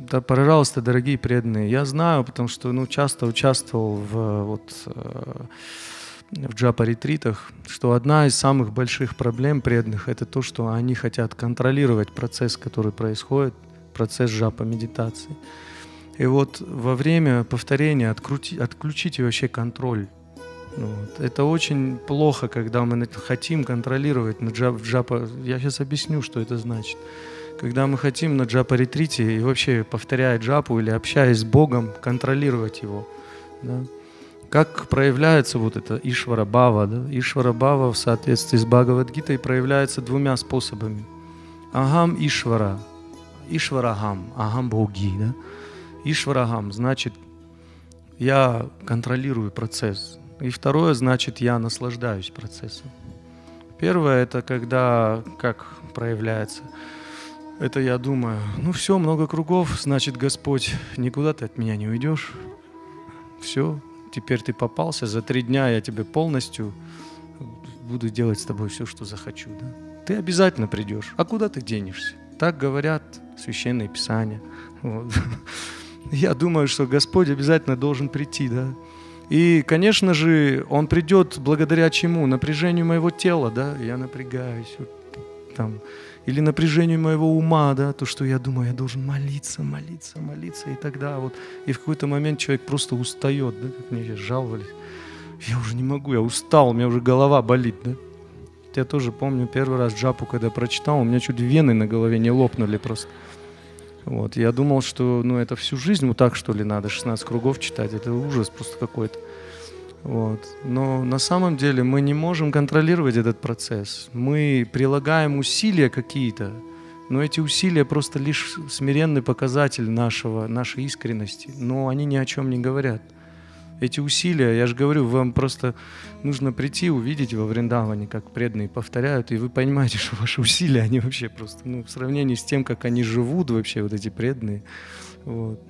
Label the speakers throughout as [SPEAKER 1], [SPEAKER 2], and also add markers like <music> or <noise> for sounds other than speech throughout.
[SPEAKER 1] Да, пожалуйста, дорогие преданные, я знаю, потому что ну, часто участвовал в, вот, э, в джапа-ретритах, что одна из самых больших проблем преданных – это то, что они хотят контролировать процесс, который происходит, процесс джапа медитации. И вот во время повторения открути, отключите вообще контроль. Ну вот. Это очень плохо, когда мы хотим контролировать на джап, джапа. Я сейчас объясню, что это значит. Когда мы хотим на джапа-ретрите и вообще повторяя джапу или общаясь с Богом, контролировать его. Да? Как проявляется вот это Ишвара Бава? Да? Ишвара Бава в соответствии с Бхагавадгитой проявляется двумя способами. Агам Ишвара, Ишварагам, Агам Боги. Да? Ишварагам значит я контролирую процесс. И второе значит я наслаждаюсь процессом. Первое это когда как проявляется. Это я думаю, ну все, много кругов, значит, Господь, никуда ты от меня не уйдешь. Все, теперь ты попался, за три дня я тебе полностью буду делать с тобой все, что захочу. Да? Ты обязательно придешь. А куда ты денешься? Так говорят священные писания. Вот. <laughs> Я думаю, что Господь обязательно должен прийти, да. И, конечно же, Он придет благодаря чему? Напряжению моего тела, да, я напрягаюсь. Там, или напряжению моего ума, да, то, что я думаю, я должен молиться, молиться, молиться, и тогда вот, и в какой-то момент человек просто устает, да, как мне сейчас жаловались, я уже не могу, я устал, у меня уже голова болит, да. Я тоже помню первый раз джапу, когда прочитал, у меня чуть вены на голове не лопнули просто. Вот, я думал, что, ну, это всю жизнь вот так, что ли, надо 16 кругов читать, это ужас просто какой-то. Вот. Но на самом деле мы не можем контролировать этот процесс. Мы прилагаем усилия какие-то, но эти усилия просто лишь смиренный показатель нашего, нашей искренности, но они ни о чем не говорят. Эти усилия, я же говорю, вам просто нужно прийти, увидеть во Вриндаване, как преданные повторяют, и вы понимаете, <laughs> что ваши усилия, они вообще просто, ну, в сравнении с тем, как они живут вообще, вот эти преданные, вот,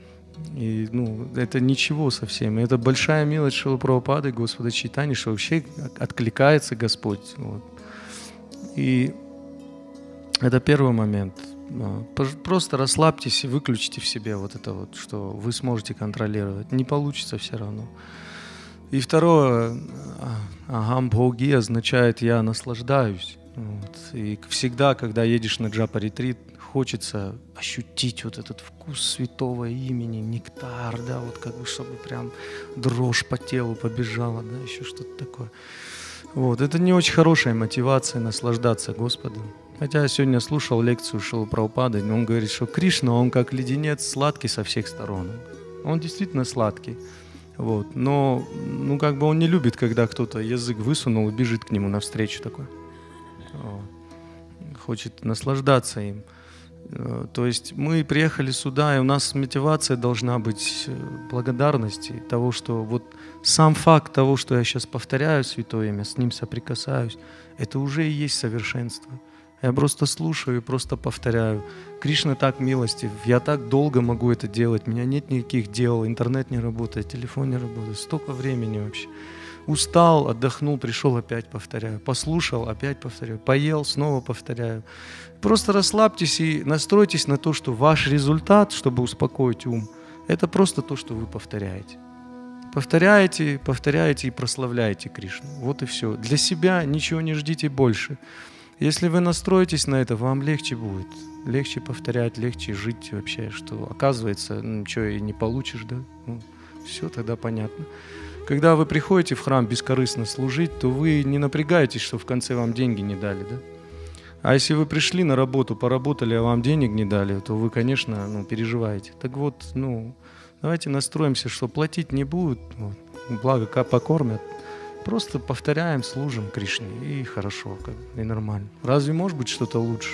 [SPEAKER 1] и, ну, это ничего совсем. Это большая милость Шилы Прабхупады, Господа Читани, что вообще откликается Господь. Вот. И это первый момент. Просто расслабьтесь и выключите в себе вот это вот, что вы сможете контролировать. Не получится все равно. И второе, агам бхоги означает я наслаждаюсь. Вот. И всегда, когда едешь на джапа-ретрит, хочется ощутить вот этот вкус святого имени, нектар, да, вот как бы, чтобы прям дрожь по телу побежала, да, еще что-то такое. Вот, это не очень хорошая мотивация наслаждаться Господом. Хотя я сегодня слушал лекцию Шилу Прабхупады, он говорит, что Кришна, он как леденец сладкий со всех сторон. Он действительно сладкий. Вот. Но ну, как бы он не любит, когда кто-то язык высунул и бежит к нему навстречу такой. Вот. Хочет наслаждаться им. Э, то есть мы приехали сюда, и у нас мотивация должна быть э, благодарности того, что вот сам факт того, что я сейчас повторяю Святое Имя, с ним соприкасаюсь, это уже и есть совершенство. Я просто слушаю и просто повторяю. Кришна так милостив, я так долго могу это делать, у меня нет никаких дел, интернет не работает, телефон не работает, столько времени вообще. Устал, отдохнул, пришел, опять повторяю. Послушал, опять повторяю. Поел, снова повторяю. Просто расслабьтесь и настройтесь на то, что ваш результат, чтобы успокоить ум, это просто то, что вы повторяете. Повторяете, повторяете и прославляете Кришну. Вот и все. Для себя ничего не ждите больше. Если вы настроитесь на это, вам легче будет. Легче повторять, легче жить вообще, что оказывается, ну, ничего и не получишь, да? Ну, все тогда понятно. Когда вы приходите в храм бескорыстно служить, то вы не напрягаетесь, что в конце вам деньги не дали, да? А если вы пришли на работу, поработали, а вам денег не дали, то вы, конечно, ну, переживаете. Так вот, ну, давайте настроимся, что платить не будут, вот, благо покормят. Просто повторяем, служим Кришне, и хорошо, как, и нормально. Разве может быть что-то лучше?